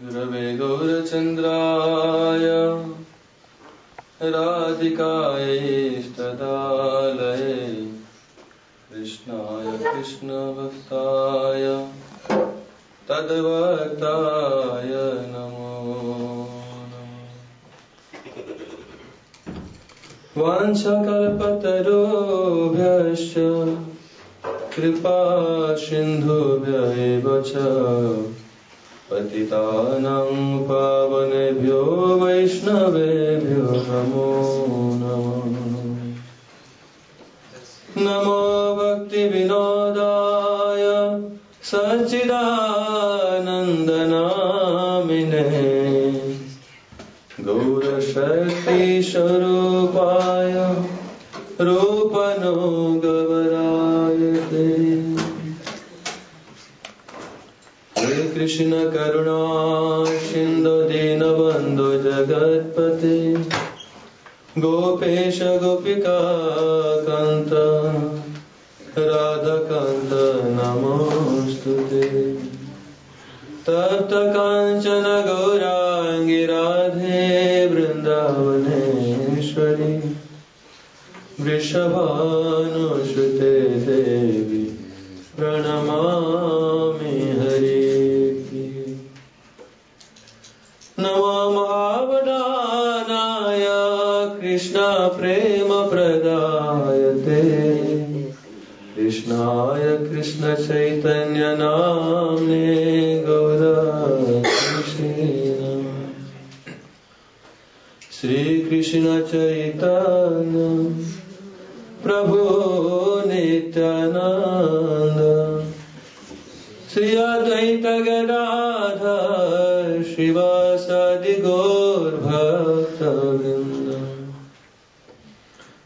गुरवे गौरचन्द्राय राधिकायैष्टदालये कृष्णाय कृष्णभक्ताय तद्भक्ताय नमो वाञ्छकल्पतरुभ्यश्च कृपा सिन्धुभ्य एव च पतितानां पावनेभ्यो वैष्णवेभ्यो नमो नमः। भक्तिविनोदाय सच्चिदानन्दनामिने। गौरशक्तिस्वरूपाय रूपनो गवराय कृष्ण करुणा, सिन्धु दीनबन्धु जगत्पते। गोपेश गोपिका कान्त, राधकान्त नमोऽस्तु ते। तप्त काञ्चन गौराङ्गि राधे वृन्दावनेश्वरि। वृषभानुसुते देवी, प्रणमामि। प्रेम प्रदायते। कृष्णाय कृष्ण चैतन्य नाम्ने गौरकृष्ण श्री कृष्ण चैतन्य प्रभु नित्यानन्द। श्री अद्वैत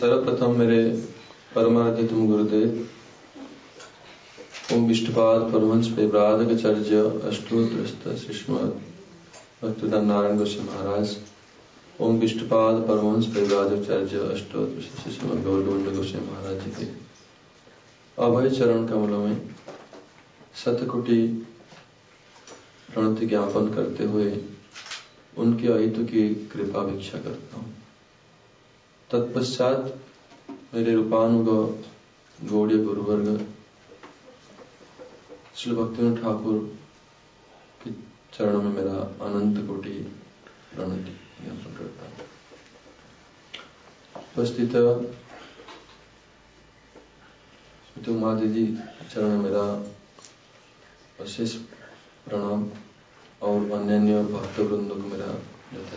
सर्वप्रथम मेरे परमाराध्य तुम गुरुदेव, ओम विष्टपाद परमहंस पे ब्राधकचर्य अष्टोत्रस्त श्रीष्मद भक्तदान नारायण गोस्वामी महाराज, ओम विष्टपाद परमहंस पे ब्राधकचर्य अष्टोत्रस्त श्रीष्मद गौरगोविंद गोस्वामी महाराज जी के अभय चरण कमलों में सतकुटी प्रणति ज्ञापन करते हुए उनके अहित की कृपा भिक्षा करता हूँ। तत्पश्चात मेरे रूपानुग गौड़ीय गुरुवर्ग श्री भक्ति ठाकुर के चरणों में मेरा अनंत कोटि प्रणति ज्ञापन करता हूँ। उपस्थित स्मृति उमा दीदी चरण मेरा विशेष प्रणाम और अन्य अन्य भक्त वृंदों को मेरा यथा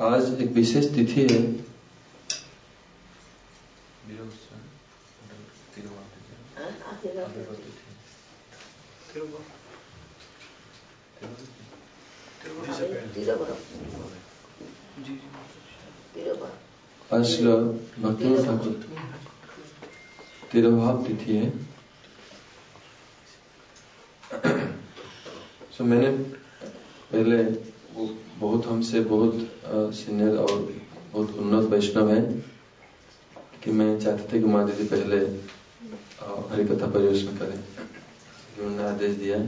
आज एक विशेष तिथि है। ठाकुर तिरुभाव तिथि है। सो मैंने पहले वो बहुत हमसे बहुत सीनियर और बहुत उन्नत वैष्णव है कि मैं चाहते थे कि माँ दीदी पहले हरिकथा परिवेशन करें। उन्होंने आदेश दिया। है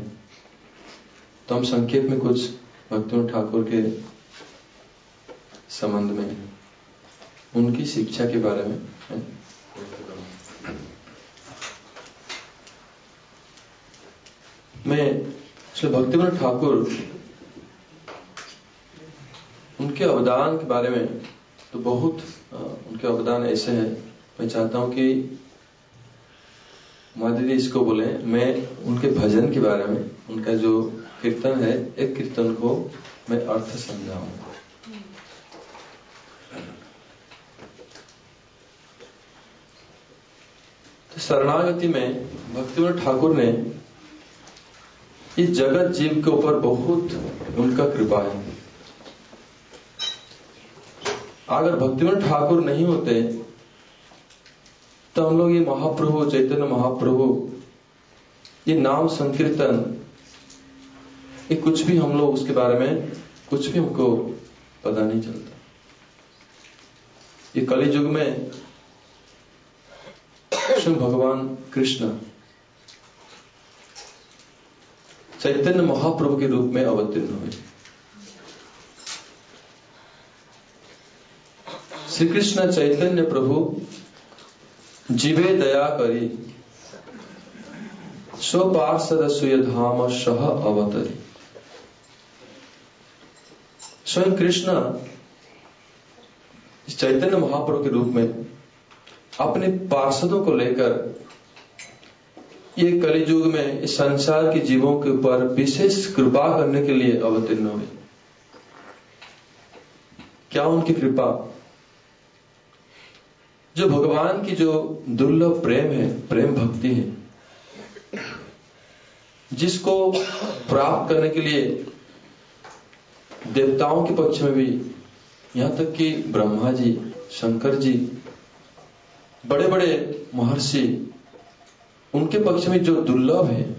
तो हम संक्षेप में कुछ भक्तों ठाकुर के संबंध में, उनकी शिक्षा के बारे में, है? मैं, श्री भक्तिवन ठाकुर उनके अवदान के बारे में तो बहुत उनके अवदान ऐसे हैं। मैं चाहता हूँ कि माँ दीदी इसको बोले। मैं उनके भजन के बारे में, उनका जो कीर्तन है, एक कीर्तन को मैं अर्थ समझाऊँगा तो शरणागति में भक्तिवत ठाकुर ने इस जगत जीव के ऊपर बहुत उनका कृपा है। अगर भक्तिवत ठाकुर नहीं होते तो हम लोग ये महाप्रभु, चैतन्य महाप्रभु, ये नाम संकीर्तन, ये कुछ भी हम लोग उसके बारे में, कुछ भी हमको पता नहीं चलता। ये कली युग में कृष्ण भगवान कृष्ण चैतन्य महाप्रभु के रूप में अवतीर्ण हुए। श्री कृष्ण चैतन्य प्रभु, जीवे दया करी स्वपार्षद सुय धाम सह अवतरी। स्वयं कृष्ण चैतन्य महाप्रभु के रूप में अपने पार्षदों को लेकर ये कलियुग में इस संसार के जीवों के ऊपर विशेष कृपा करने के लिए अवतीर्ण हुए। क्या उनकी कृपा? जो भगवान की जो दुर्लभ प्रेम है, प्रेम भक्ति है, जिसको प्राप्त करने के लिए देवताओं के पक्ष में भी यहाँ तक कि ब्रह्मा जी, शंकर जी बड़े बड़े महर्षि, उनके पक्ष में जो दुर्लभ है,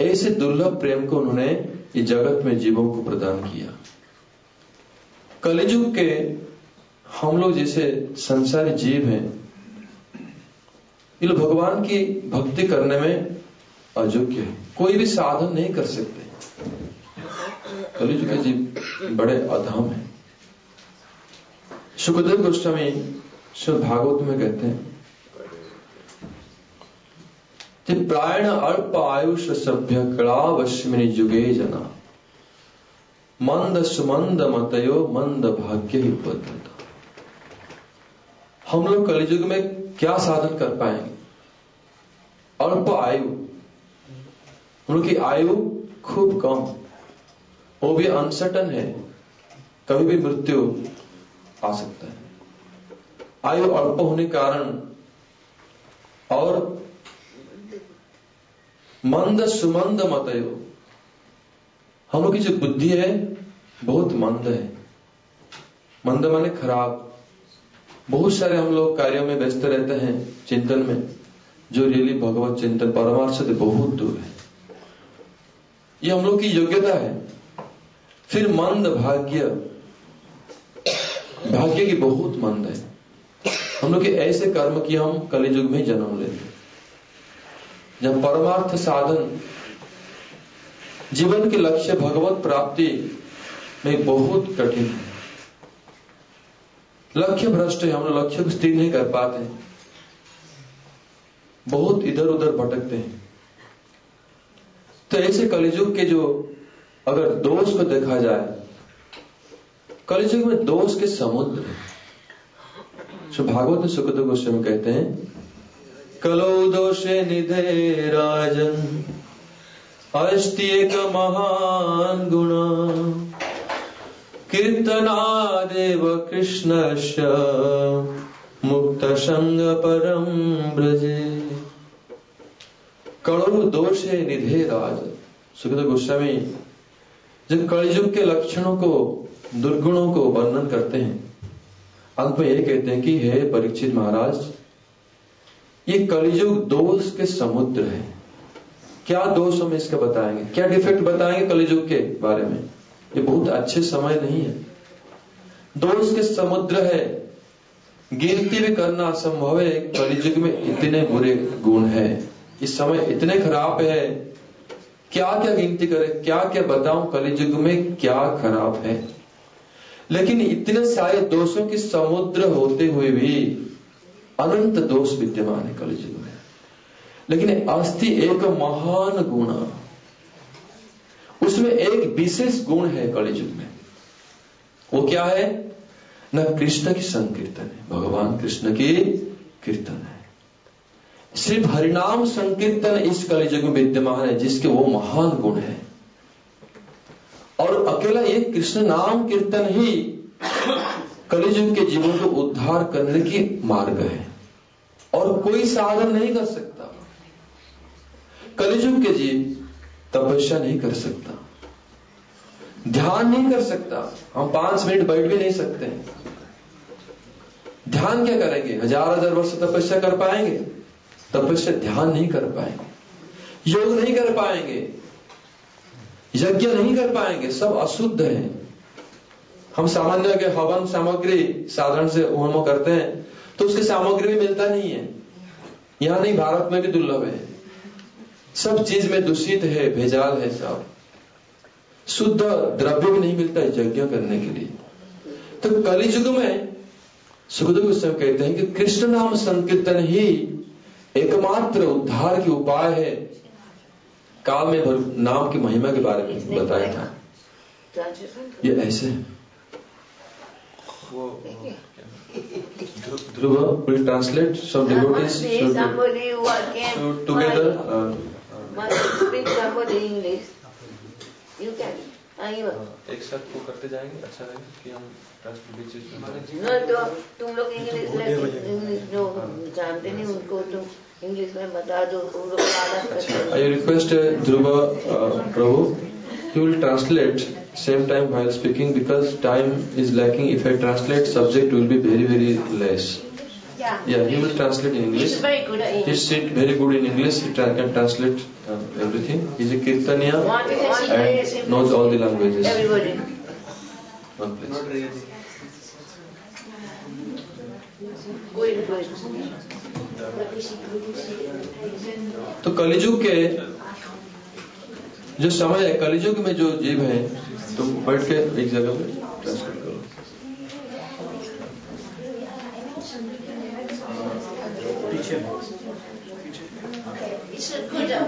ऐसे दुर्लभ प्रेम को उन्होंने इस जगत में जीवों को प्रदान किया। कलिजुग के हम लोग जैसे संसारी जीव हैं ये भगवान की भक्ति करने में अयोग्य है। कोई भी साधन नहीं कर सकते। कलिजुग के जीव बड़े अधम है। सुखदेव गोस्वामी शुद्ध भागवत में कहते हैं प्रायण अल्प आयुष सभ्य कड़ावश्यमिनी युगे जना। मंद सुमंद मतयो मंद भाग्य ही बदलता हम लोग कलिजुग में क्या साधन कर पाएँगे? अल्प आयु। उनकी आयु खूब कम। वो भी अनसर्टन है। कभी भी मृत्यु आ सकता है। आयु अल्प होने कारण और मंद सुमंद मतयो हम लोग की जो बुद्धि है, बहुत मंद है। मंद माने खराब। बहुत सारे हम लोग कार्यों में व्यस्त रहते हैं, चिंतन में, जो रियली भगवत चिंतन परमार्थ से बहुत दूर है। ये हम लोग की योग्यता है। फिर मंद भाग्य भाग्य की बहुत मंद है। हम लोग के ऐसे कर्म की हम कलिजुग में जन्म लेते जब परमार्थ साधन, जीवन के लक्ष्य भगवत प्राप्ति में बहुत कठिन है। लक्ष्य भ्रष्ट है, हम लक्ष्य को स्थिर नहीं कर पाते बहुत इधर उधर भटकते हैं। तो ऐसे कलिजुग के जो अगर दोष को देखा जाए कलिजुग में दोष के समुद्र जो भागवत में सुखद गोस्वामी कहते हैं, कलो दोषे निधे राजन अस्ति एक महान गुण। कीर्तनादेव कृष्णस्य परम ब्रजे कड़ु दोषे निधे राज। सुखद गोस्वामी जब कलयुग के लक्षणों को, दुर्गुणों को वर्णन करते हैं, अंत में कहते हैं कि, हे परीक्षित महाराज, ये कलिजुग दोष के समुद्र है। क्या दोष हम इसका बताएँगे? क्या डिफेक्ट बताएँगे कलिजुग के बारे में? ये बहुत अच्छे समय नहीं है। दोष के समुद्र है। गिनती भी करना असंभव है। कलिजुग में इतने बुरे गुण है। इस समय इतने खराब है। क्या क्या गिनती करे क्या क्या बताऊँ कलिजुग में क्या खराब है। लेकिन इतने सारे दोषों की समुद्र होते हुए भी अनंत दोष विद्यमान है कलिजुग में। लेकिन अस्थि एक महान गुण उसमें एक विशेष गुण है कलिजुग में। वो क्या है? न कृष्ण की संकीर्तन है, भगवान कृष्ण की कीर्तन है। सिर्फ़ हरिनाम संकीर्तन इस कलिजुग में विद्यमान है, जिसके वो महान गुण है। और अकेला ये कृष्ण नाम कीर्तन ही कलिजुग के जीवन को उद्धार करने की मार्ग है। और कोई साधन नहीं कर सकता। कलिजुग के जीव तपस्या नहीं कर सकता। ध्यान नहीं कर सकता। हम पाँच मिनट बैठ भी नहीं सकते। ध्यान क्या करेंगे? हज़ार हज़ार वर्ष तपस्या कर पाएँगे? तपस्या ध्यान नहीं कर पाएँगे। योग नहीं कर पाएँगे। यज्ञ नहीं कर पाएँगे। सब अशुद्ध है। हम सामान्य के हवन सामग्री साधारण से होम करते हैं तो उसकी सामग्री भी मिलता नहीं है। यहाँ नहीं, भारत में भी दुर्लभ है। सब चीज़ में दूषित है भेजाल है सब। शुद्ध द्रव्य भी नहीं मिलता है यज्ञ करने के लिए। तो कलि युग में सुखदेव गोस्वामी कहते हैं कि कृष्ण नाम संकीर्तन ही एकमात्र उद्धार की उपाय है। काल में नाम की महिमा के बारे में बताया था। ये ऐसे Dhruv will translate some devotees should, should together uh, speak somebody English. You can. एक साथ वो करते जाएंगे अच्छा रहेगा कि हम no, तो तुम लोग इंग्लिश इंग्लिश जो जानते नहीं उनको तुम इंग्लिश में बता दो तुम लोग I request Dhruv Prabhu you will translate same time while speaking because time is lacking if i translate subject will be very very less Yeah. Yeah, he will translate in English. He's very good at English. He's very good in English. He tra- can translate uh, everything. He's a Kirtaniya and knows all the languages. Everybody. One place. Good, good. तो कलिजुग के जो समय है कलिजुग में जो जीव है तुम बैठ के एक जगह में ट्रांसलेट करो Okay, it's a good. Uh,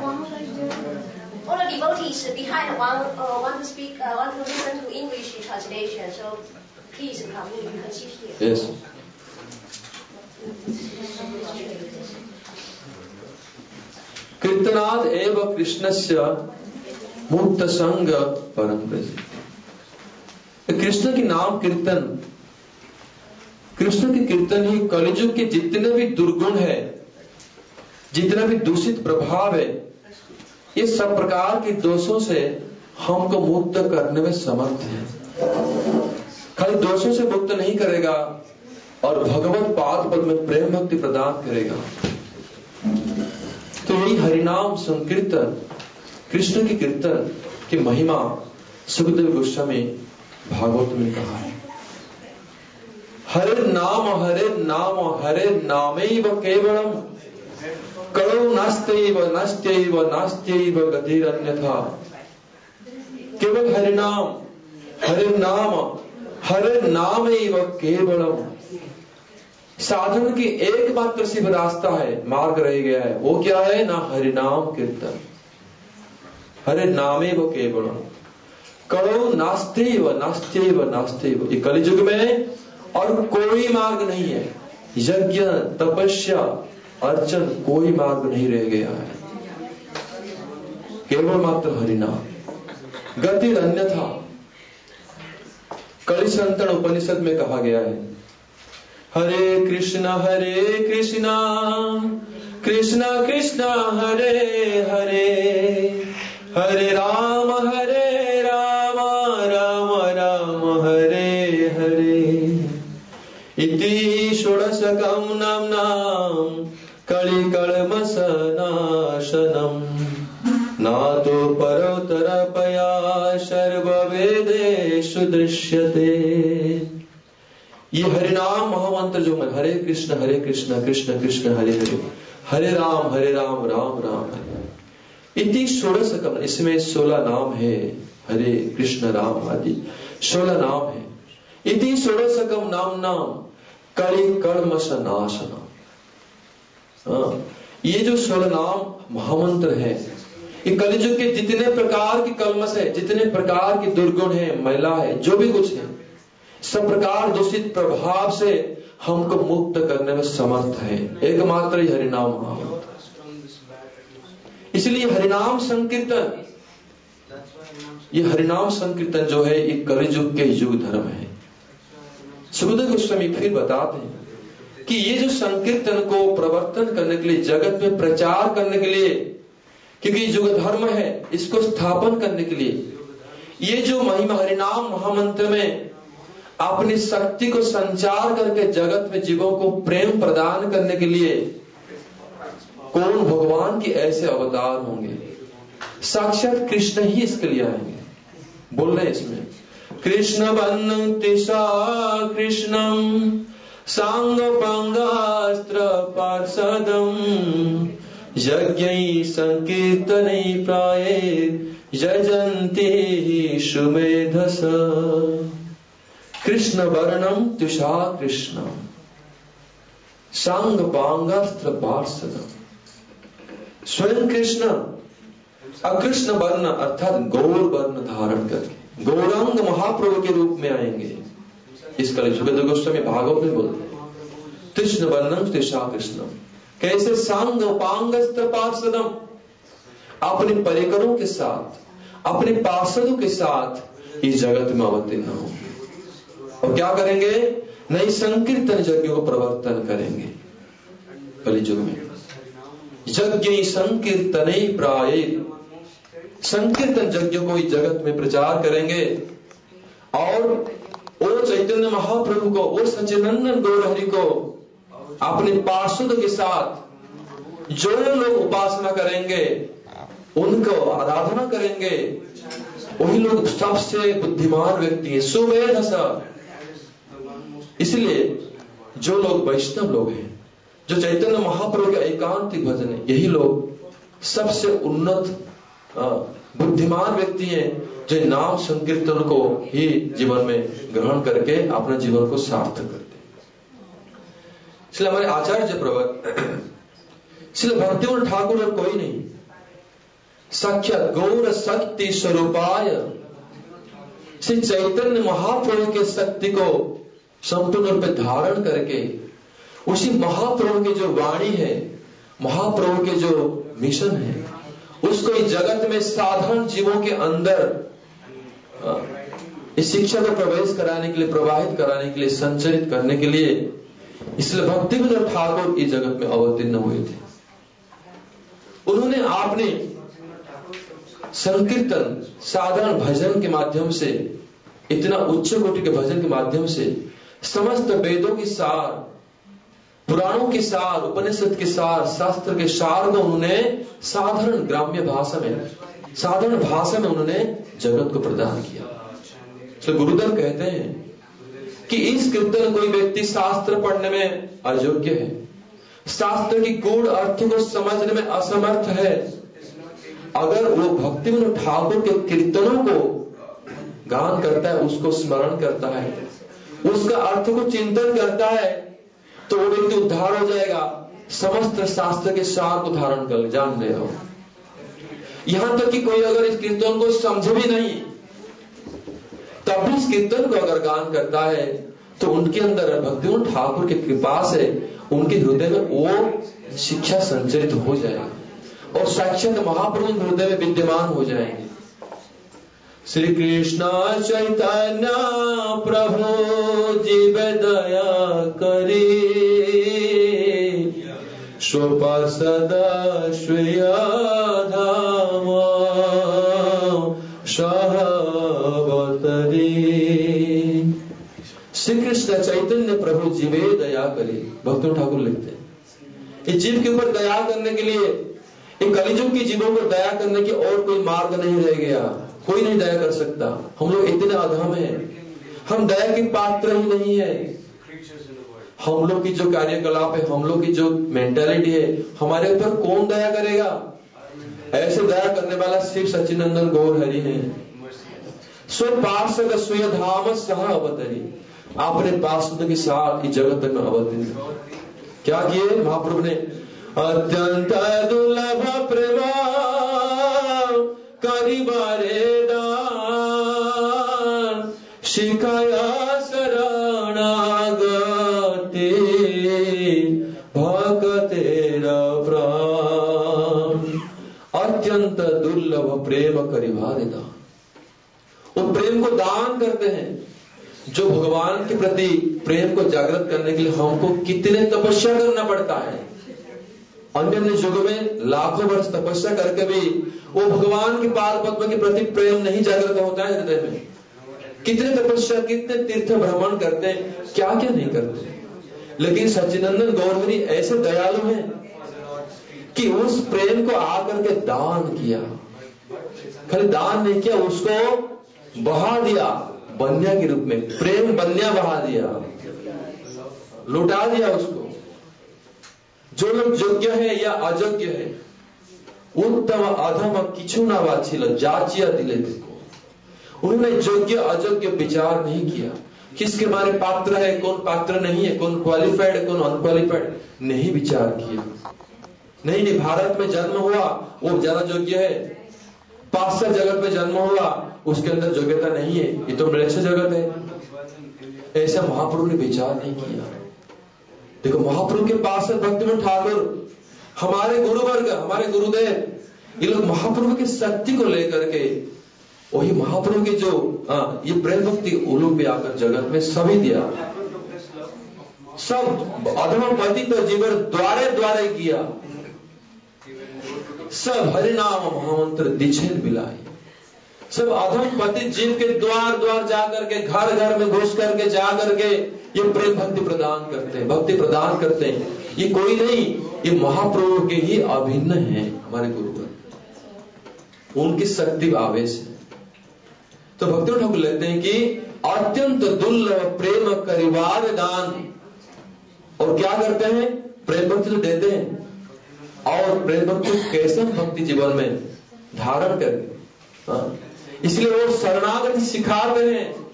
all the devotees behind want uh, want to speak, uh, want to listen to English translation. So please come, in. you can sit here. Yes. कीर्तनाद एव कृष्णस्य मुक्त संग परम कृष्ण की नाम कीर्तन कृष्ण की कीर्तन ही कलिजुग के जितने भी दुर्गुण है, जितना भी दूषित प्रभाव है, ये सब प्रकार के दोषों से हमको मुक्त करने में समर्थ है। खाली दोषों से मुक्त नहीं करेगा और भगवत पाद पद में प्रेम भक्ति प्रदान करेगा। तो यही हरिनाम संकीर्तन, कृष्ण की कीर्तन की महिमा सुखदेव गोस्वामी भागवत में कहा है। हरे नाम हरे नाम हरे नामे केवलम। करो नास्त्यव नास्त्यव नास्त्यव गतिरन्यथा। केवल हरि नाम, हरे नाम हरे नाम केवलम। साधन की एकमात्र सिर्फ़ रास्ता है, मार्ग रह गया है। वो क्या है? ना हरिनाम कीर्तन। हरे नामे वो केवलम। करो नास्तेव नास्तेव नास्तेव ये कलिजुग में और कोई मार्ग नहीं है। यज्ञ, तपस्या, अर्चन, कोई मार्ग नहीं रह गया है। केवल मात्र हरिनाम। गति अन्यथा कलिसंतन उपनिषद में कहा गया है, हरे कृष्ण हरे कृष्ण कृष्ण कृष्ण, हरे हरे हरे राम, हरे षोडशकं नाम्नाम् कलिकल्मसनाशनम् नातो परोतरपया सर्ववेदेषु दृश्यते ये हरिनाम महामंत्र जो मैं हरे कृष्ण हरे कृष्ण कृष्ण कृष्ण, हरे हरे हरे राम हरे राम राम राम, हरे इति षोड़श कम इसमें सोलह नाम है, हरे कृष्ण, राम आदि, सोलह नाम है। इति षोड़श कम नाम नाम कलि कर्मश नाशना हाँ, ये जो सोलह नाम महामंत्र है ये कलिजुग के जितने प्रकार की कलमस है जितने प्रकार की दुर्गुण है महिला है जो भी कुछ है सब प्रकार दूषित प्रभाव से हमको मुक्त करने में समर्थ है। एकमात्र ही हरिनाम महामंत्र। इसलिए हरिनाम संकीर्तन ये हरिनाम संकीर्तन जो है ये कलिजुग के युग धर्म है। सुखदेव गोस्वामी फिर बताते हैं कि ये जो संकीर्तन को प्रवर्तन करने के लिए, जगत में प्रचार करने के लिए, क्योंकि जो धर्म है, इसको स्थापन करने के लिए, ये जो महिमा, हरिनाम महामंत्र में अपनी शक्ति को संचार करके जगत में जीवों को प्रेम प्रदान करने के लिए कौन भगवान के ऐसे अवतार होंगे? साक्षात कृष्ण ही इसके लिए आएँगे। बोल रहे इसमें। कृष्ण बन्तिषा कृष्णम सांग पंगास्त्र पार्षदम यज्ञ संकीर्तन प्राय यजंती सुमेधस। कृष्ण वर्णम तुषा कृष्ण सांग पांगास्त्र पार्षदम स्वयं कृष्ण। अकृष्ण वर्ण अर्थात गौर वर्ण धारण करके। गौरांग महाप्रभु के रूप में आएँगे। इस कल सुखद गोस्वामी भागवत में बोलते हैं, कृष्ण वर्णम कृष्णा कृष्ण कैसे सांग पांग पार्षदम? अपने परिकरों के साथ, अपने पार्षदों के साथ इस जगत में अवतीर्ण हो और क्या करेंगे? नई संकीर्तन यज्ञों को प्रवर्तन करेंगे। कलिजुग में। यज्ञ संकीर्तन प्राय संकीर्तन यज्ञ को इस जगत में प्रचार करेंगे, और ओ चैतन्य महाप्रभु को, ओ सचिनंदन गौरहरि को अपने पार्षद के साथ जो लोग उपासना करेंगे, उनको आराधना करेंगे, वही लोग सबसे बुद्धिमान व्यक्ति है। सुवेद इसलिए जो लोग वैष्णव लोग हैं, जो चैतन्य महाप्रभु के एकांतिक भजन है, यही लोग सबसे उन्नत बुद्धिमान व्यक्ति है जो नाम संकीर्तन को ही जीवन में ग्रहण करके अपने जीवन को सार्थक करते इसलिए हमारे आचार्य प्रवक्त, इसलिए भक्ति ठाकुर और कोई नहीं। सख्य, गौर, शक्ति स्वरूपाय। श्री चैतन्य महाप्रभु के शक्ति को संपूर्ण रूप धारण करके, उसी महाप्रभु की जो वाणी है, महाप्रभु के जो मिशन है उसको इस जगत में साधारण जीवों के अंदर इस शिक्षा को प्रवेश कराने के लिए, प्रवाहित कराने के लिए, संचरित करने के लिए, इसलिए भक्ति विनोद ठाकुर इस जगत में अवतीर्ण हुए थे। उन्होंने आपने संकीर्तन, साधारण भजन के माध्यम से, इतना उच्च कोटि के भजन के माध्यम से, समस्त वेदों की सार पुराणों के सार, उपनिषद के सार, शास्त्र के सार को उन्होंने साधारण ग्राम्य भाषा में, साधारण भाषा में उन्होंने जगत को प्रदान किया। तो गुरुदेव कहते हैं कि इस कीर्तन कोई व्यक्ति शास्त्र पढ़ने में अयोग्य है। शास्त्र की गूढ़ अर्थ को समझने में असमर्थ है। अगर वो भक्ति ठाकुर के कीर्तनों को गान करता है, उसको स्मरण करता है, उसका अर्थ को चिंतन करता है तो वो व्यक्ति उद्धार हो जाएगा। समस्त शास्त्र के सार धारण कर जान रहे हो। यहाँ तक कि कोई अगर इस कीर्तन को समझे भी नहीं, तब भी इस कीर्तन को अगर गान करता है तो उनके अंदर भक्ति ठाकुर के कृपा से उनके हृदय में वो शिक्षा संचरित हो जाएगी। और साक्षात महाप्रभु हृदय में विद्यमान हो जाएँगे। श्री कृष्ण चैतन्य प्रभु जीव दया करी। सहवतरी श्री कृष्ण चैतन्य प्रभु जीवे दया करे। भक्तों, ठाकुर लिखते हैं। इस जीव के ऊपर दया करने के लिए इन कलिजुग की जीवों पर दया करने की और कोई मार्ग नहीं रह गया। कोई नहीं दया कर सकता। हम लोग इतने अधम हैं। हम दया के पात्र ही नहीं है। हम लोग की जो कार्यकलाप है, हम लोग की जो मेंटेलिटी है, हमारे ऊपर कौन दया करेगा? ऐसे दया करने वाला शिव सचिनंदन गौर हरि है। स्व पार्षद स्वय धाम सह अवतरी। आपने पार्षद के साथ इस जगत में अवतीर्ण क्या किए? महाप्रभु ने, अत्यंत दुर्लभ प्रेम करिबारे दान शिकाया अत्यंत अत्यंत दुर्लभ प्रेम करिभा देता वो प्रेम को दान करते हैं, जो भगवान के प्रति प्रेम को जागृत करने के लिए हमको कितने तपस्या करना पड़ता है। अन्य अन्य युग में लाखों वर्ष तपस्या करके भी वो भगवान के पाद पद्म के प्रति प्रेम नहीं जागृत होता है हृदय में। कितने तपस्या, कितने तीर्थ भ्रमण करते हैं क्या क्या नहीं करते। लेकिन सचिनंदन गौरवरी ऐसे दयालु हैं कि उस प्रेम को आकर के दान किया। खाली दान नहीं किया, उसको बहा दिया, बन्या के रूप में, प्रेम बन्या बहा दिया। लुटा दिया उसको। जो लोग योग्य है या अयोग्य है, उत्तम अधम किचु ना वाचिल, जाचिया दिले देखो। उन्होंने योग्य, अयोग्य विचार नहीं किया। किसके बारे पात्र है, कौन पात्र नहीं है, कौन क्वालिफाइड है कौन अनक्वालिफाइड नहीं विचार किया। नहीं नहीं, भारत में जन्म हुआ, वो ज़्यादा योग्य है। पाश्चात्य जगत में जन्म हुआ, उसके अंदर योग्यता नहीं है। ये तो मृक्ष जगत है। ऐसा महाप्रभु ने विचार नहीं किया। देखो महाप्रभु के पास है भक्ति ठाकुर हमारे गुरुवर्ग हमारे गुरुदेव ये लोग महाप्रभु की शक्ति को लेकर के वही महाप्रभु के जो आ, ये प्रेम भक्ति उलू भी आकर जगत में सभी दिया। सब अधम पति तो जीवन द्वारे द्वारे किया। सब हरिनाम महामंत्र दिछेन मिलाई सब अधम पति जीव के द्वार द्वार जाकर के, घर घर में घुस करके जा करके ये प्रेम भक्ति प्रदान करते हैं, भक्ति प्रदान करते हैं। ये कोई नहीं, ये महाप्रभु के ही अभिन्न है हमारे गुरुवर। उनकी शक्ति आवेश है। तो भक्ति ठाकुर लेते हैं कि अत्यंत दुर्लभ प्रेम करिवार दान और क्या करते हैं? प्रेम भक्ति तो देते हैं। और प्रेम भक्ति कैसे भक्ति जीवन में धारण करके हाँ। इसलिए वो शरणागति सिखा रहे हैं।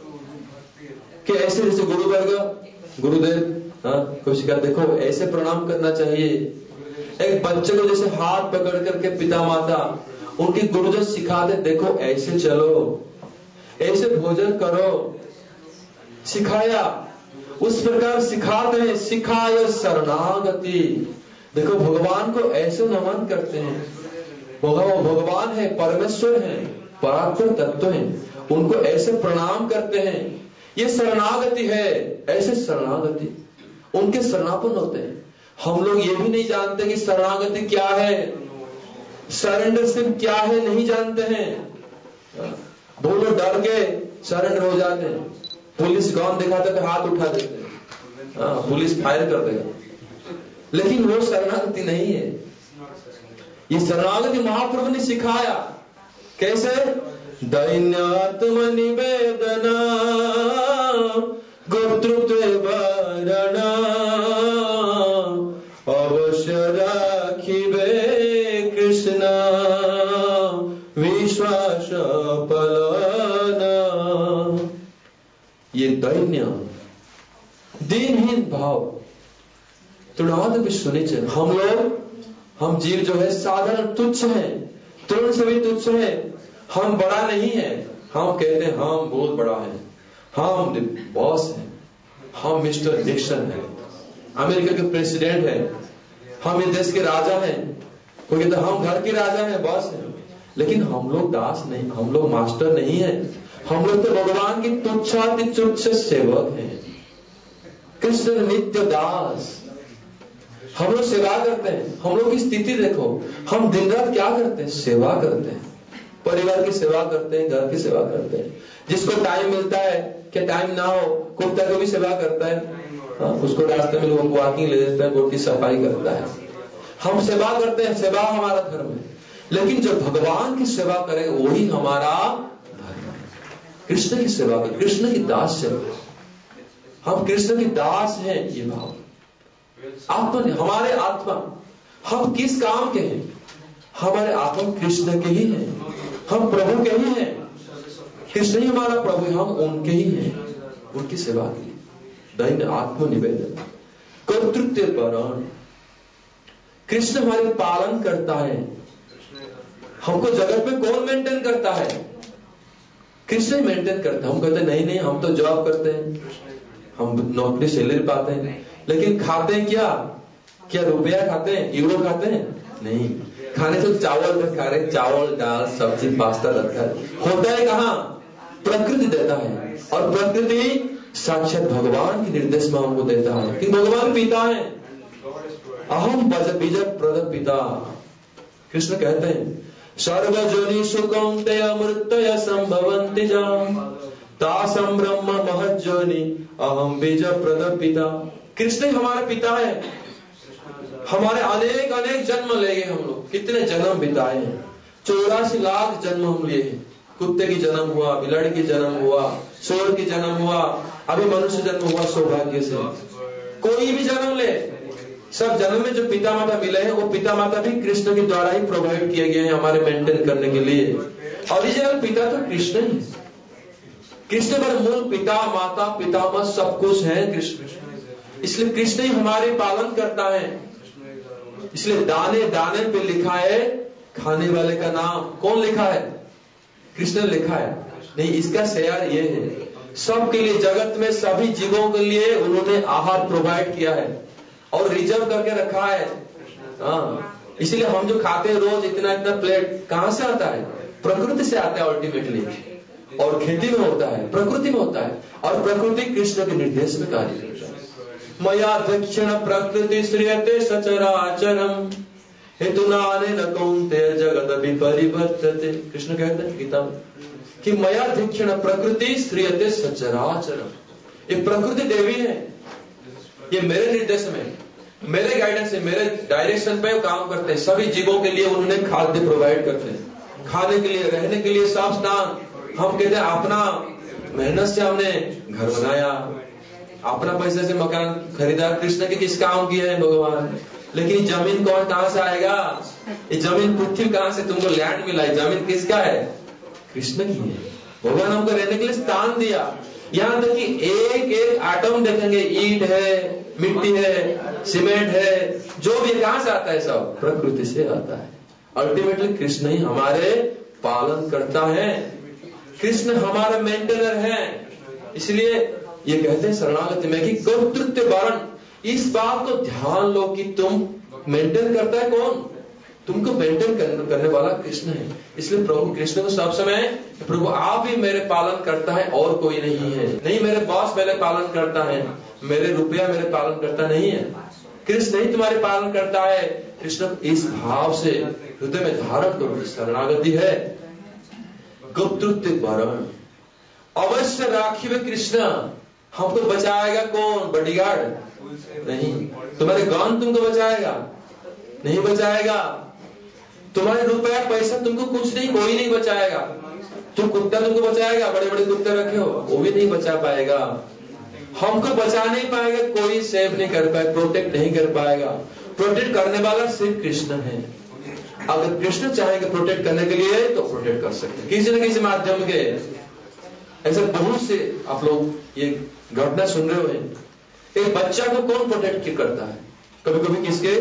कि ऐसे जैसे गुरु वर्ग गुरुदेव हाँ कोई सिखा देखो, ऐसे प्रणाम करना चाहिए। एक बच्चे को जैसे हाथ पकड़ करके पिता माता उनकी गुरुजन सिखाते, देखो, ऐसे चलो, ऐसे भोजन करो। सिखाया, उस प्रकार सिखाते हैं, सिखाय शरणागति। देखो, भगवान को ऐसे नमन करते हैं। भगवान है, परमेश्वर है। पराक्रम तत्व है। उनको ऐसे प्रणाम करते हैं। ये शरणागति है। ऐसे शरणागति। उनके शरणापन होते हैं। हम लोग ये भी नहीं जानते कि शरणागति क्या है। सरेंडर सिर्फ़ क्या है नहीं जानते हैं। लोग डर के सरेंडर हो जाते हैं। पुलिस गौन दिखाते तो हाथ उठा देते हैं। हाँ, पुलिस फायर कर देगा। लेकिन वो शरणागति नहीं है। ये शरणागति महाप्रभु ने सिखाया। कैसे? दैन्यात्म निवेदना गोतृत्व वरण अवश्य राखिबे कृष्ण विश्वास पलना ये दैन्य, दिनहीन भाव। तुड़ाद भी सुने चल। हम लोग, हम जीव जो है, साधारण तुच्छ है। तृण से भी तुच्छ है। हम बड़ा नहीं है। हम कहते हैं हम बहुत बड़ा है। हम बॉस है। हम मिस्टर निक्सन है। अमेरिका के प्रेसिडेंट है। हम इस देश के राजा हैं। कोई कहते हम घर के राजा हैं बॉस है लेकिन हम लोग दास नहीं, हम लोग मास्टर नहीं है। हम लोग तो भगवान की तुच्छाति तुच्छ सेवक हैं। कृष्ण नित्य दास। हम लोग सेवा करते हैं। हम लोग की स्थिति देखो। हम दिन रात क्या करते हैं? सेवा करते हैं। परिवार की सेवा करते हैं घर की सेवा करते हैं। जिसको टाइम मिलता है क्या टाइम ना हो कुत्ता को भी सेवा करता है। हाँ, उसको रास्ते में लोगों को वॉकिंग ले जाता है की सफ़ाई करता है। हम सेवा करते हैं सेवा हमारा धर्म है। लेकिन जब भगवान की सेवा करें वही हमारा धर्म है। कृष्ण की सेवा करें कृष्ण की दास सेवा हम कृष्ण की दास हैं ये भाव। आत्मा हमारे आत्मा। हम किस काम के हैं? हमारे आत्मा कृष्ण के ही हैं। हम प्रभु के ही हैं। कृष्ण ही हमारा प्रभु हम उनके ही हैं। उनकी सेवा के लिए। दैन्य आत्मनिवेदन। कर्तृत्व वरण कृष्ण हमारे पालन करता है। हमको जगत में कौन मेंटेन करता है? कृष्ण मेंटेन करता है। हम कहते नहीं नहीं, हम तो जॉब करते हैं। हम नौकरी सैलरी पाते हैं। लेकिन खाते हैं क्या? क्या रुपया खाते हैं? यूरो खाते हैं? नहीं। खाने से चावल का खा रहे, चावल, दाल, सब्ज़ी, पास्ता रहता है होता है कहा? प्रकृति देता है। और प्रकृति साक्षात भगवान के निर्देश में हमको देता है। कि भगवान पिता है। अहम बीज प्रद पिता। कृष्ण कहते हैं, सर्वजनि सुखम तय मृतय संभवंति तासम ब्रह्म महजोनि अहम बीज प्रद पिता। कृष्ण ही हमारा पिता है? हमारे अनेक अनेक जन्म ले गए हम लोग। कितने जन्म बिताए हैं? चौरासी लाख जन्म हम लिए हैं। कुत्ते की जन्म हुआ, बिलड़ की जन्म हुआ सोर की जन्म हुआ, अभी मनुष्य जन्म हुआ सौभाग्य से। कोई भी जन्म ले। सब जन्म में जो पिता माता मिले हैं, वो पिता माता भी कृष्ण के द्वारा ही प्रोवाइड किए गए हैं हमारे मेंटेन करने के लिए। ओरिजिनल पिता तो कृष्ण ही। कृष्ण पर मूल पिता, माता, पितामह सब कुछ है। कृष्ण इसलिए कृष्ण ही हमारे पालन करता है? इसलिए दाने दाने पे लिखा है, खाने वाले का नाम। कौन लिखा है? कृष्ण लिखा है। नहीं, इसका शेयर ये है। सबके लिए, जगत में सभी जीवों के लिए उन्होंने आहार प्रोवाइड किया है और रिज़र्व करके रखा है। हाँ। इसलिए हम जो खाते हैं रोज, इतना इतना प्लेट कहाँ से आता है? प्रकृति से आता है अल्टीमेटली और खेती में होता है, प्रकृति में होता है। और प्रकृति कृष्ण के निर्देश में कार्य करता है। मया दक्षिण प्रकृति श्रियते सचराचरम। हेतु न कौनते जगत परिवर्तते कृष्ण कहते हैं, गीता में, कि मया दक्षिण प्रकृति श्रियते सचराचरम। ये प्रकृति देवी है। ये मेरे निर्देश में मेरे गाइडेंस से, मेरे डायरेक्शन पे काम करते हैं। सभी जीवों के लिए उन्होंने खाद्य प्रोवाइड करते हैं। खाने के लिए, रहने के लिए साफ़ स्थान हम कहते हैं, अपना मेहनत से हमने घर बनाया। अपना पैसे से मकान खरीदा, कृष्ण के किस काम किए है भगवान लेकिन ज़मीन कौन कहाँ से आएगा? ये ज़मीन पृथ्वी कहाँ से तुमको लैंड मिला है ज़मीन किसका है? कृष्ण की है। भगवान हमको रहने के लिए स्थान दिया। यहाँ तक एक एक आटम देखेंगे। ईट है, मिट्टी है सीमेंट है, जो भी कहाँ से आता है सब? प्रकृति से आता है। अल्टीमेटली कृष्ण ही हमारे पालन करता है। कृष्ण हमारा मेंटेनर है। इसलिए ये कहते हैं शरणागति में कि कर्तृत्व वर्ण इस बात को ध्यान लो कि तुम मेंटेन करता है कौन? तुमको मेंटेन करने वाला कृष्ण है। इसलिए प्रभु कृष्ण को सब समय, प्रभु आप ही मेरे पालन करता है और कोई नहीं है। नहीं, मेरे बॉस मेरे पालन करता है। मेरे रुपया मेरे पालन करता नहीं है। कृष्ण ही तुम्हारे पालन करता है। कृष्ण, इस भाव से हृदय में धारण करो शरणागति है। गुप्त वरण अवश्य राखी कृष्ण। हमको बचाएगा कौन? बॉडीगार्ड नहीं। तुम्हारे गौन तुमको बचाएगा? नहीं बचाएगा। तुम्हारे रुपया पैसा तुमको कुछ नहीं, कोई नहीं बचाएगा। तुम कुत्ता तुमको बचाएगा? बड़े बड़े कुत्ते रखे हो? वो भी नहीं बचा पाएगा। हमको बचा नहीं पाएगा, कोई सेव नहीं कर पाएगा प्रोटेक्ट नहीं कर पाएगा। प्रोटेक्ट करने वाला सिर्फ़ कृष्ण है। अगर कृष्ण चाहेंगे प्रोटेक्ट करने के लिए तो प्रोटेक्ट कर सकते किसी न किसी माध्यम के। ऐसे बहुत से आप लोग ये घटना सुन रहे हो एक बच्चा को कौन प्रोटेक्ट करता है? कभी कभी किसके?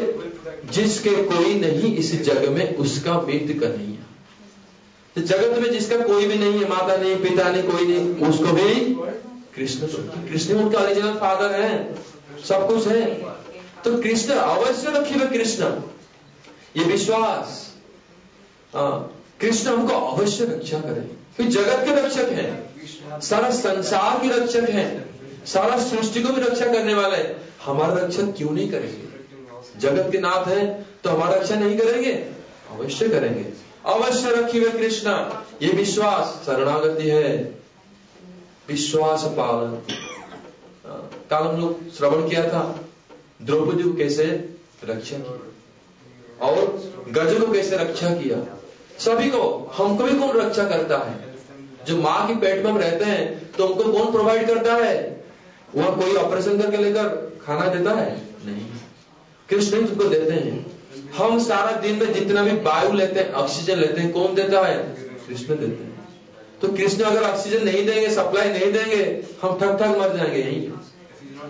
जिसके कोई नहीं इस जग में उसका मृत्यु का नहीं है तो जगत में जिसका कोई भी नहीं है माता नहीं पिता नहीं कोई नहीं उसको भी कृष्ण कृष्ण उनका ओरिजिनल फादर है। सब कुछ है। तो कृष्ण अवश्य रखिए कृष्ण। ये विश्वास। हाँ, कृष्ण हमको अवश्य रक्षा करें। फिर जगत के रक्षक है। सारा संसार की रक्षक है। सारा सृष्टि को भी रक्षा करने वाला है। हमारा रक्षक क्यों नहीं करेंगे? जगत के नाथ है तो हमारा रक्षा नहीं करेंगे? अवश्य करेंगे। अवश्य रखी हुए कृष्णा। ये विश्वास शरणागति है। विश्वास पालन कल हम लोग श्रवण किया था। द्रौपदी को कैसे रक्षा किया और गज को कैसे रक्षा किया? सभी को, हमको भी कौन रक्षा करता है? जो माँ के पेट में हम रहते हैं तो उनको कौन प्रोवाइड करता है? वह कोई ऑपरेशन करके लेकर खाना देता है? नहीं। कृष्ण ही तुमको देते हैं। हम सारा दिन में जितना भी वायु लेते हैं ऑक्सीजन लेते हैं, कौन देता है? कृष्ण देते हैं। तो कृष्ण अगर ऑक्सीजन नहीं देंगे सप्लाई नहीं देंगे, हम ठक ठक मर जाएँगे, यही।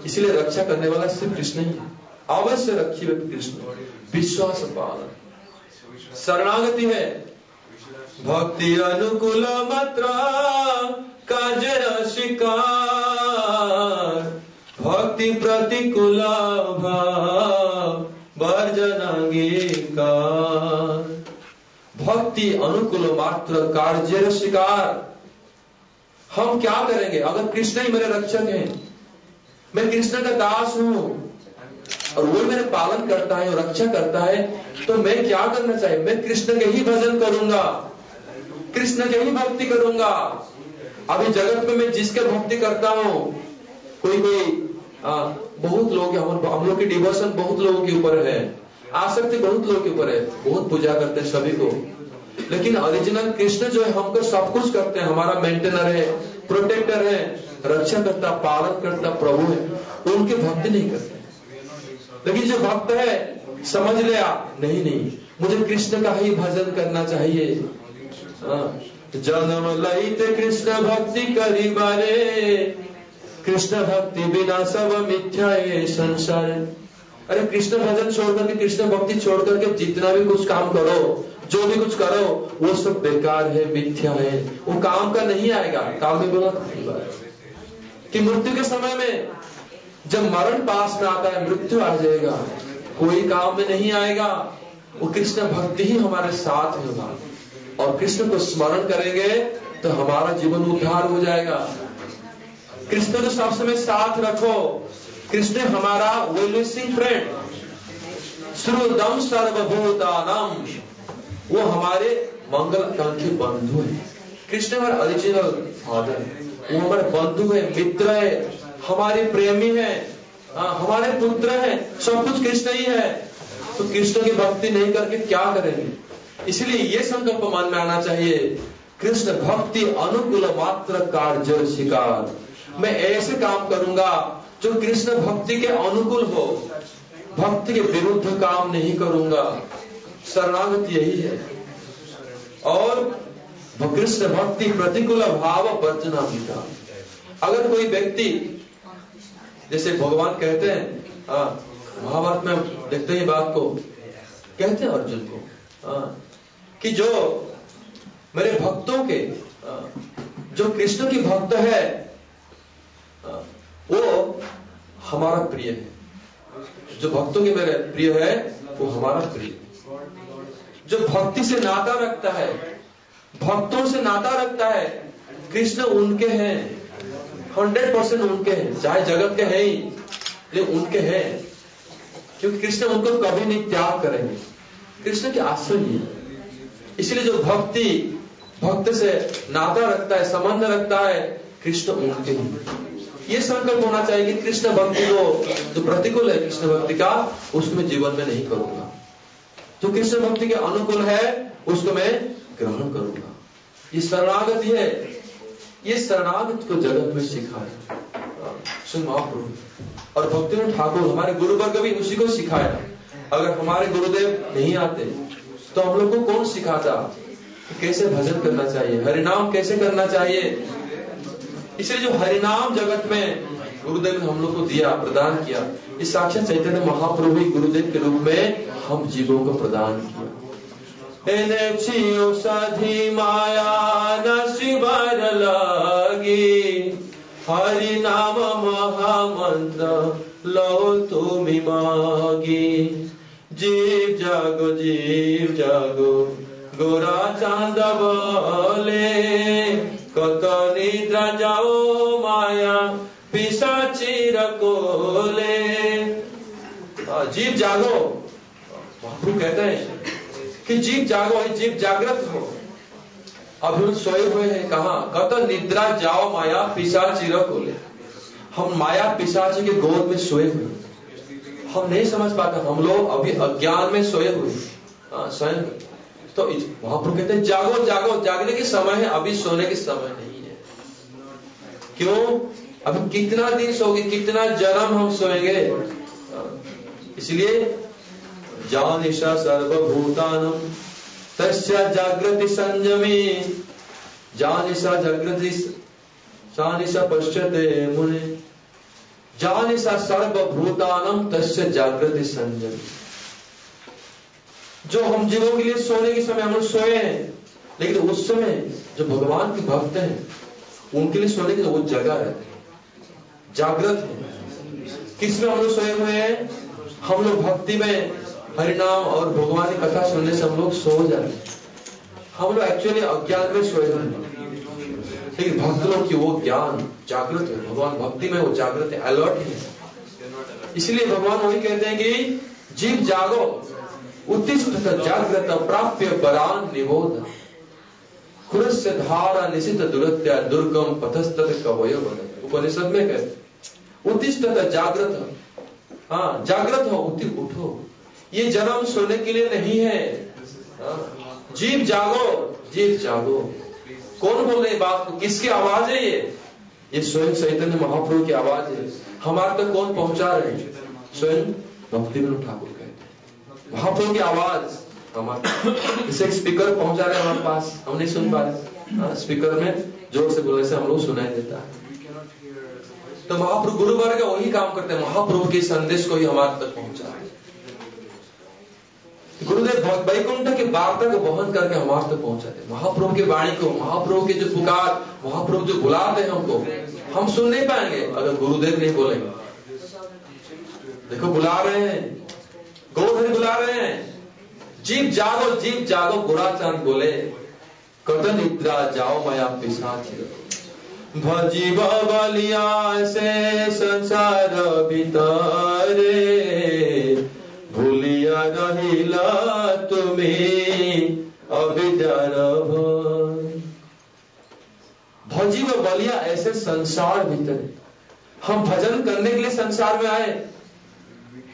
इसलिए रक्षा करने वाला सिर्फ़ कृष्ण ही। अवश्य रखिए कृष्ण विश्वास पालन। शरणागति है। भक्ति अनुकूल मात्रा कार्य शिकार। भक्ति प्रतिकूल वर्जनांगी का भक्ति अनुकूल मात्र कार्य शिकार। हम क्या करेंगे? अगर कृष्ण ही मेरे रक्षक हैं, मैं कृष्ण का दास हूँ और वो मेरे पालन करता है और रक्षा करता है तो मैं क्या करना चाहिए? मैं कृष्ण के ही भजन करूँगा। कृष्ण के ही भक्ति करूँगा। अभी जगत में मैं जिसके भक्ति करता हूँ कोई कोई आ, बहुत लोग हम हम लोग की डिवोशन बहुत लोगों के ऊपर है। आसक्ति बहुत लोगों के ऊपर है। बहुत पूजा करते हैं सभी को। लेकिन ओरिजिनल कृष्ण जो है हमको सब कुछ करते हैं। हमारा मेंटेनर है प्रोटेक्टर है रक्षा करता पालन करता प्रभु है। उनकी भक्ति नहीं करते। लेकिन जो भक्त है समझ लिया नहीं नहीं। मुझे कृष्ण का ही भजन करना चाहिए। हाँ, जन्म लईते कृष्ण भक्ति करी बारे। कृष्ण भक्ति बिना सब मिथ्या है संसार। अरे कृष्ण भजन छोड़ करके कृष्ण भक्ति छोड़ करके जितना भी कुछ काम करो जो भी कुछ करो वो सब बेकार है मिथ्या है। वो काम का नहीं आएगा। काम में बोला कि मृत्यु के समय में जब मरण पास में आता है, मृत्यु आ जाएगा। कोई काम में नहीं आएगा। वो कृष्ण भक्ति ही हमारे साथ होगा और कृष्ण को स्मरण करेंगे तो हमारा जीवन उद्धार हो जाएगा। कृष्ण को सब समय साथ रखो। कृष्ण हमारा वेल फ्रेंड श्रुदम सर्वभूतानम वो हमारे मंगल कांक्षी बंधु है। कृष्ण हमारे ओरिजिनल फादर वो हमारे बंधु है, मित्र है। हमारे प्रेमी है आ, हमारे पुत्र है सब कुछ कृष्ण ही है। तो कृष्ण की भक्ति नहीं करके क्या करेंगे? इसलिए ये संकल्प मान में आना चाहिए कृष्ण भक्ति अनुकूल मात्र कार्य शिकार। मैं ऐसे काम करूँगा जो कृष्ण भक्ति के अनुकूल हो। भक्ति के विरुद्ध काम नहीं करूँगा। शरणागत यही है। और कृष्ण भक्ति प्रतिकूल भाव वर्जना पिता अगर कोई व्यक्ति जैसे भगवान कहते हैं महाभारत में देखते हैं बात को। कहते हैं अर्जुन को आ, कि जो मेरे भक्तों के आ, जो कृष्ण की भक्त है आ, वो हमारा प्रिय है। जो भक्तों के मेरे प्रिय है वो हमारा प्रिय जो भक्ति से नाता रखता है भक्तों से नाता रखता है कृष्ण उनके हैं। हंड्रेड परसेंट उनके हैं, चाहे जगत के हैं ही, लेकिन उनके हैं। क्योंकि कृष्ण उनको कभी नहीं त्याग करेंगे। कृष्ण के आश्रय ही। इसलिए जो भक्ति, भक्त से नाता रखता है, संबंध रखता है, कृष्ण उनके ही। ये संकल्प होना चाहिए कि कृष्ण भक्ति को, जो प्रतिकूल है कृष्ण भक्ति का, उसमें जीवन में नहीं करूँगा। जो कृष्ण भक्ति के अनुकूल है, उसको मैं ग्रहण करूँगा। ये शरणागति है। ये शरणागत को जगत में सिखाया सुन महाप्रभु और भक्ति ठाकुर, हमारे गुरु वर्ग भी उसी को सिखाया अगर हमारे गुरुदेव नहीं आते तो हम लोग को कौन सिखाता? कैसे भजन करना चाहिए? हरिनाम कैसे करना चाहिए? इसलिए जो हरिनाम जगत में गुरुदेव ने हम लोग को दिया, प्रदान किया, इस साक्षात चैतन्य महाप्रभु गुरुदेव के रूप में हम जीवों को प्रदान किया। साधी माया नशिबर लगी। हरि नाम महामंत्र लो तुम मागी। जीव जागो जीव जागो, गोरा चाँद बोले कत निद्रा जाओ माया पिशाची रकोले जीव जागो। महाप्रभु कहते हैं। कि जीव जागो है जीव जागृत हो। अभी हम सोए हुए हैं कहा कत निद्रा जाओ माया पिशाची रकोले हम माया पिशाची के गोद में सोए हुए हम नहीं समझ पाते, हम लोग अभी अज्ञान में सोए हुए स्वयं तो महाप्रभु कहते हैं, जागो जागो, जागने के समय है, अभी सोने के समय नहीं है। क्यों? अब कितना दिन सोगे कितना जन्म हम सोएँगे? इसलिए जानिशा सर्वभूतानम तस्या जागृति संयमी। जानिशा जागृति जानिशा पश्यते मुने। जानिशा सर्वभूतानम तस्य जागृति संयमी। जो हम जीवों के लिए सोने के समय हम सोए हैं, लेकिन उस समय जो भगवान के भक्त हैं, उनके लिए सोने की वो जगह है। जागृत है। किसमें हम लोग सोए हुए हैं? हम लोग भक्ति में। हरिनाम और भगवान की कथा सुनने से हम लोग सो जाते हम लोग एक्चुअली अज्ञान में सोए हैं। लेकिन भक्त लोग की वो ज्ञान जागृत है। भगवान भक्ति में वो जागृत है अलर्ट है। इसलिए भगवान वही कहते हैं कि जीव जागो, उत्तिष्ठ जागृत, प्राप्य परान निबोध। खुरस्य धारा निशित दुरत्या दुर्गम पथस्त कवय उपनिषद में कहते उत्तिष्ठ जागृत। हाँ जागृत हो उठो। ये जन्म सोने के लिए नहीं है। जीव जागो जीव जागो। कौन बोल रहे बात को? किसकी आवाज़ है ये? ये स्वयं चैतन्य महाप्रभु की आवाज़ है। हमारे तक कौन पहुँचा रहे स्वयं भक्ति विनोद ठाकुर कहते महाप्रभु की आवाज़। हमारे इसे स्पीकर पहुँचा रहे हमारे पास। हम नहीं सुन पा रहे। स्पीकर हाँ, में ज़ोर से बोलने से हम लोग सुनाई देता है। तो महाप्रभु गुरु वर्ग वही काम करते हैं। महाप्रभु के संदेश को ही हमारे तक पहुँचा है। गुरुदेव वैकुंठ की वार्ता को वहन करके हमारे तक पहुँचा पहुंचाते महाप्रभु की वाणी को, महाप्रभु के जो पुकार, महाप्रभु जो बुलाते हैं हमको, हम सुन नहीं पाएँगे, अगर गुरुदेव नहीं बोलेंगे। देखो बुला रहे हैं। गोधन बुला रहे हैं। जीव जागो जीव जागो, बुरा चाँद बोले। कत निद्रा जाओ, मया पिशाच भजीव बलिया से संसार बितारे। भूलिया रहिला तुम्हें अविद्यार भजीव बलिया ऐसे संसार भीतर हम भजन करने के लिए संसार में आए,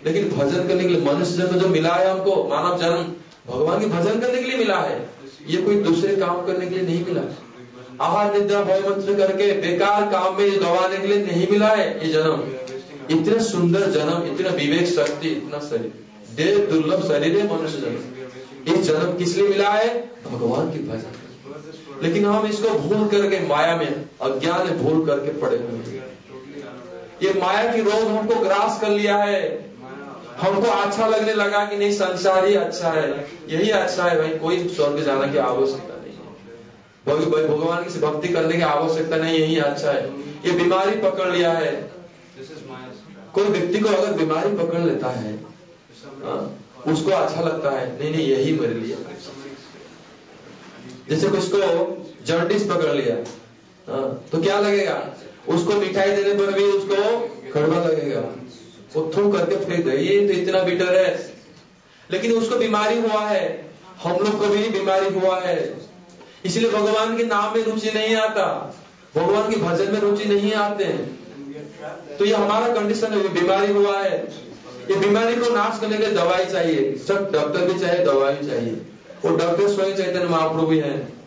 लेकिन भजन करने के लिए मनुष्य जन्म जो मिला है हमको। मानव जन्म भगवान के भजन करने के लिए मिला है। ये कोई दूसरे काम करने के लिए नहीं मिला आहार, निद्रा, भय, मंत्र करके बेकार काम में गवाने के लिए नहीं मिला है ये जन्म। इतना सुंदर जन्म, इतना विवेक शक्ति, इतना शरीर। देव दुर्लभ शरीर है, मनुष्य जन्म। ये जन्म किस लिए मिला है? भगवान की भजन। लेकिन हम इसको भूल करके माया में, अज्ञान भूल करके पड़े हुए ये माया की रोग हमको ग्रास कर लिया है। हमको अच्छा लगने लगा कि नहीं, संसार ही अच्छा है। यही अच्छा है भाई, कोई स्वर्ग जाने की आवश्यकता नहीं है। भगवान की भक्ति करने की आवश्यकता नहीं, यही अच्छा है। ये बीमारी पकड़ लिया है। कोई व्यक्ति को अगर बीमारी पकड़ लेता है हाँ, उसको अच्छा लगता है। नहीं नहीं यही मेरे लिए। जैसे उसको जर्डिस पकड़ लिया। हाँ, तो क्या लगेगा? उसको मिठाई देने पर भी उसको कड़वा लगेगा। वो थू करके फेंक दे ये तो इतना बिटर है। लेकिन उसको बीमारी हुआ है। हम लोग को भी बीमारी हुआ है। इसलिए भगवान के नाम में रुचि नहीं आता। भगवान के भजन में रुचि नहीं आते। हैं तो ये हमारा कंडीशन है बीमारी हुआ है। ये बीमारी को नाश करने के लिए दवाई चाहिए। सब डॉक्टर भी चाहिए, दवाई चाहिए। वो डॉक्टर स्वयं चैतन्य महाप्रभु है।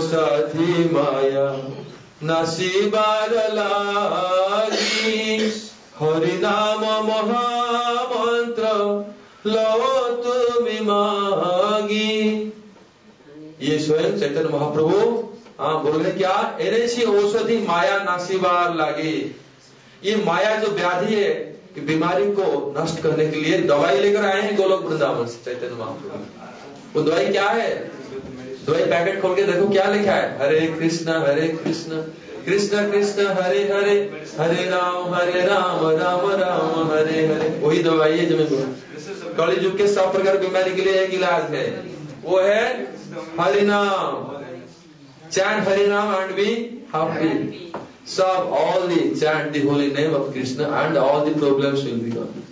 साथी माया। नसीबार लागी हरिनाम महामंत्र। लो तुम मागी। ये स्वयं चैतन्य महाप्रभु हाँ बोल क्या? एरेसी औषधि माया नासीबार लागे। ये माया जो व्याधि है कि बीमारी को नष्ट करने के लिए दवाई लेकर आए हैं गोलोक वृंदावन से, चैतन्य महाप्रभु। वो दवाई क्या है? दो ही पैकेट खोल के देखो क्या लिखा है। हरे कृष्ण हरे कृष्ण कृष्ण कृष्ण, हरे हरे हरे राम हरे राम राम राम, हरे हरे। वही दवाई है जो मैं कड़ी युग के सब प्रकार बीमारी के लिए एक इलाज है। वो है harinam. Chant harinam and be happy सब all the chant the holy name of Krishna and all the problems will be gone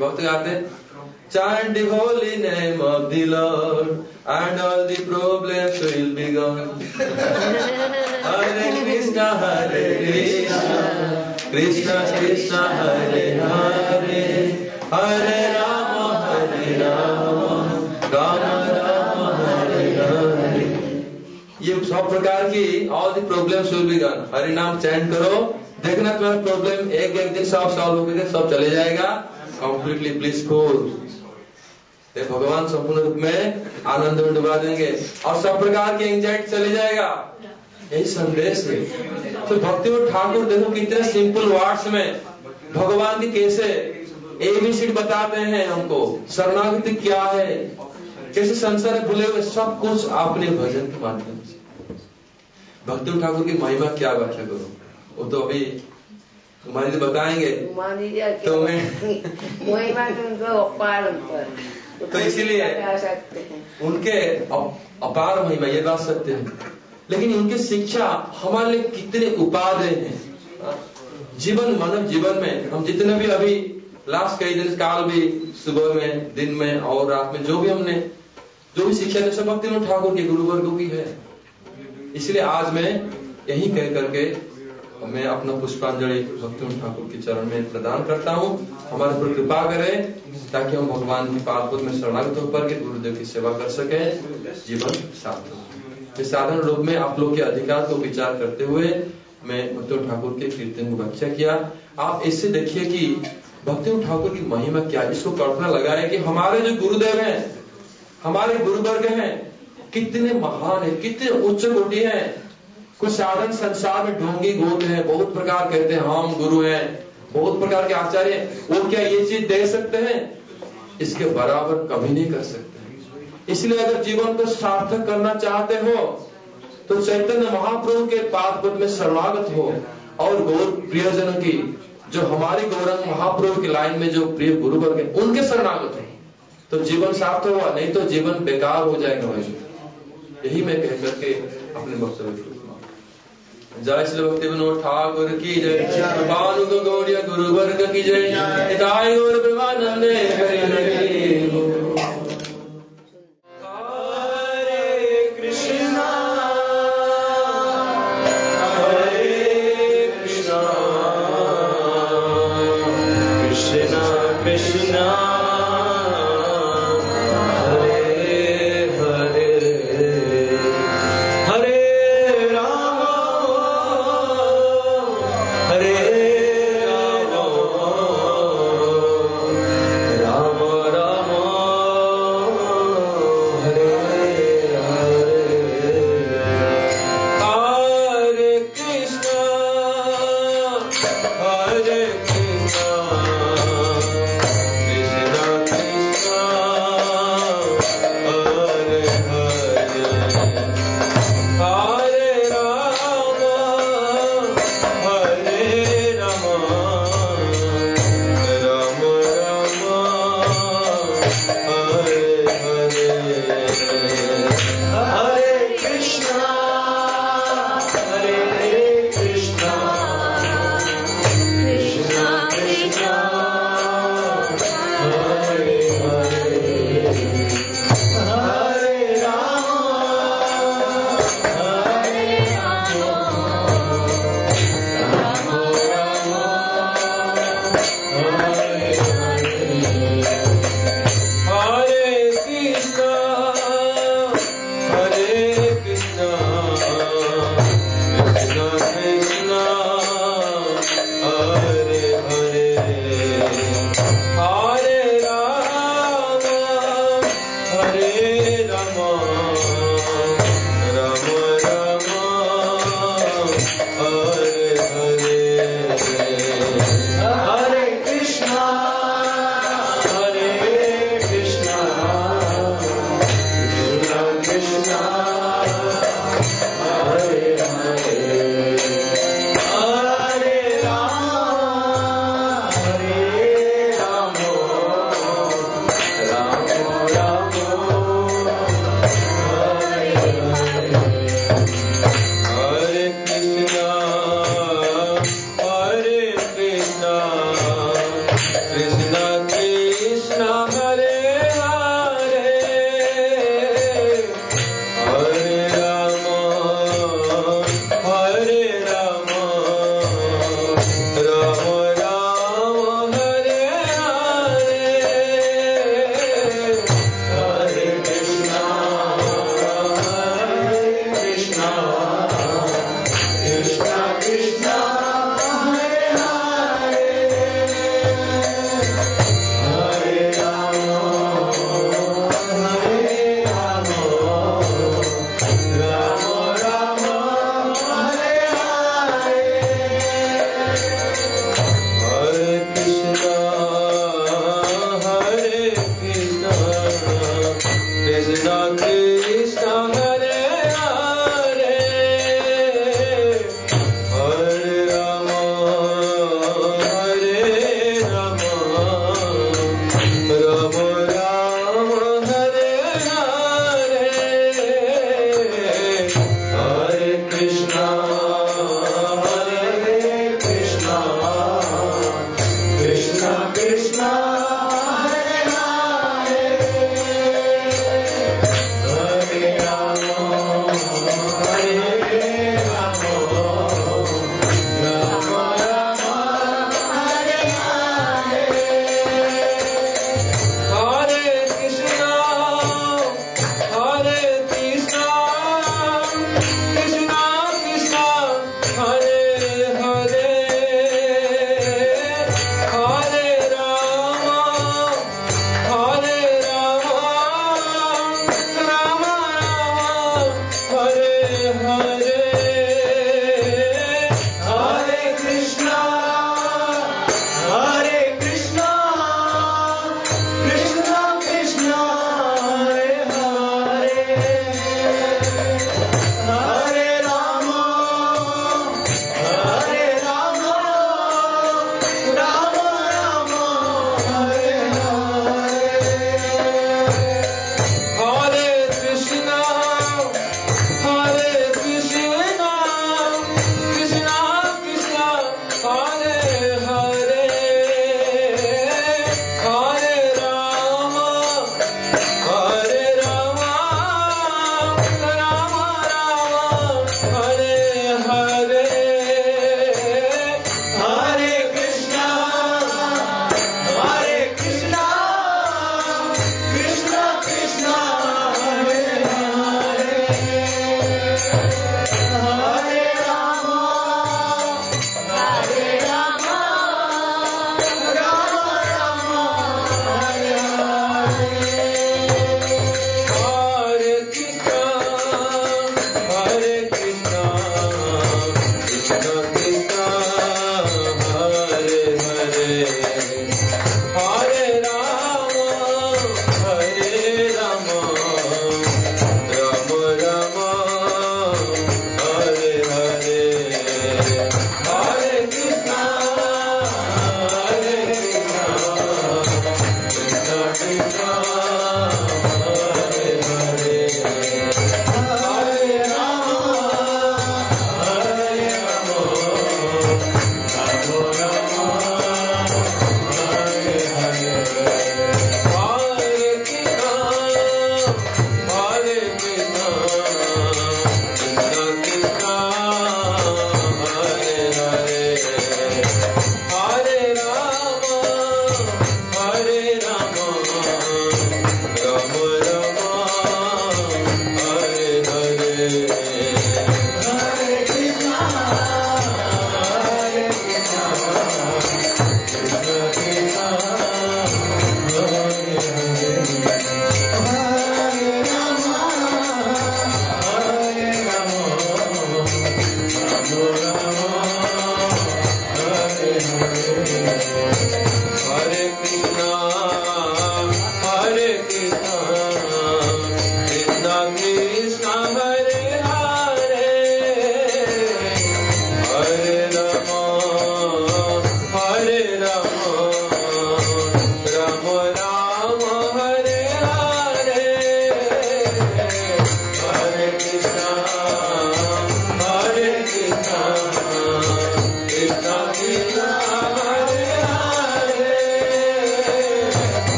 भक्त गाते Chant the holy name of the Lord, and all the problems will be gone. Hare Krishna, Hare Krishna, Krishna Krishna, Hare Hare, Hare Rama, Hare Rama Rama, ये सब प्रकार की all the gun Hari नाम chant करो। देखना तुम्हारा problem एक एक दिन सब सॉल्व हो गए सब चले जाएगा। कंप्लीटली ब्लिसफुल भगवान संपूर्ण रूप में आनंद में डुबा देंगे और सब प्रकार की एंजाइटी चले जाएगा। यही संदेश है। तो भक्ति और ठाकुर देखो कितने सिंपल वर्ड्स में भगवान की कैसे एबीसीडी बताते हैं हमको। शरणागति क्या है? कैसे संसार भूले हुए सब कुछ आपने भजन के माध्यम से। भक्ति ठाकुर की महिमा क्या व्याख्या करो वो तो अभी तुम्हारे लिए बताएँगे। तो मैं महिमा तो तो इसीलिए हैं? उनके अपार महिमा ये बात सत्य है। लेकिन उनकी शिक्षा हमारे लिए कितने उपादेय हैं। जीवन मानव जीवन में हम जितने भी अभी लास्ट कई दिन काल भी सुबह में दिन में और रात में जो भी हमने जो भी शिक्षा ने सब भक्ति ठाकुर के गुरु वर्गों की है। इसलिए आज मैं यही कह करके मैं अपना पुष्पांजलि भक्ति ठाकुर के चरण में प्रदान करता हूँ। हमारे पर कृपा करें ताकि हम भगवान की पादपद में शरणागत होकर के गुरुदेव की सेवा कर सके, जीवन सार्थक। इस साधारण रूप में आप लोग के अधिकार को विचार करते हुए मैं भक्ति ठाकुर के कीर्तन को व्याख्या किया। आप इससे देखिए कि भक्ति ठाकुर की महिमा क्या इसको कल्पना लगाए कि हमारे जो गुरुदेव हैं हमारे गुरु वर्ग हैं। कितने महान है, कितने उच्च कोटि हैं। कुछ साधन संसार में ढोंगी गोद है, बहुत प्रकार कहते हैं, हम गुरु हैं। बहुत प्रकार के आचार्य हैं। वो क्या ये चीज़ दे सकते हैं? इसके बराबर कभी नहीं कर सकते। इसलिए अगर जीवन को सार्थक करना चाहते हो तो चैतन्य महाप्रभु के पद में शरणागत हो और गौर प्रियजनों की, जो हमारे गौरंग महाप्रभु की लाइन में जो प्रिय गुरुवर्ग है, उनके शरणागत हो। तो जीवन सार्थक हुआ, नहीं तो जीवन बेकार हो जाएगा भाई यही मैं कह करके अपने वक्तव्य जय श्री भक्ति विनोद ठाकुर की जय। भानु गौड़िया गुरु वर्ग की जय। हिताय गौर हरे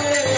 जय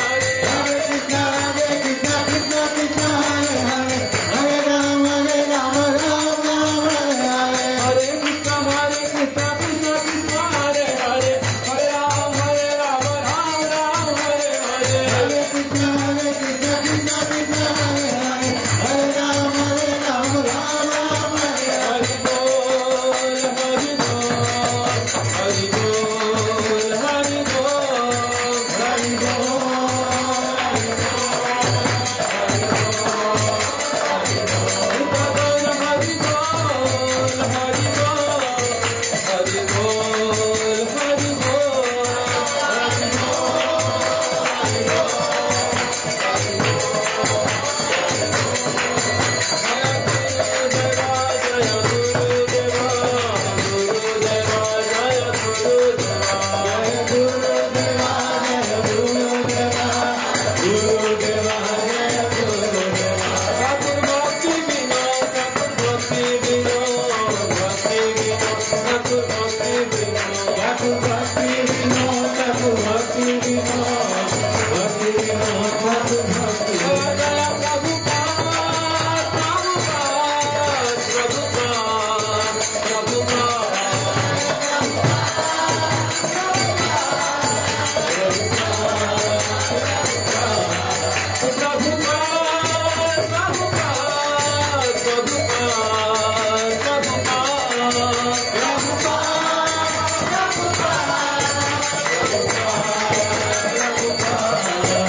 समागत भक्त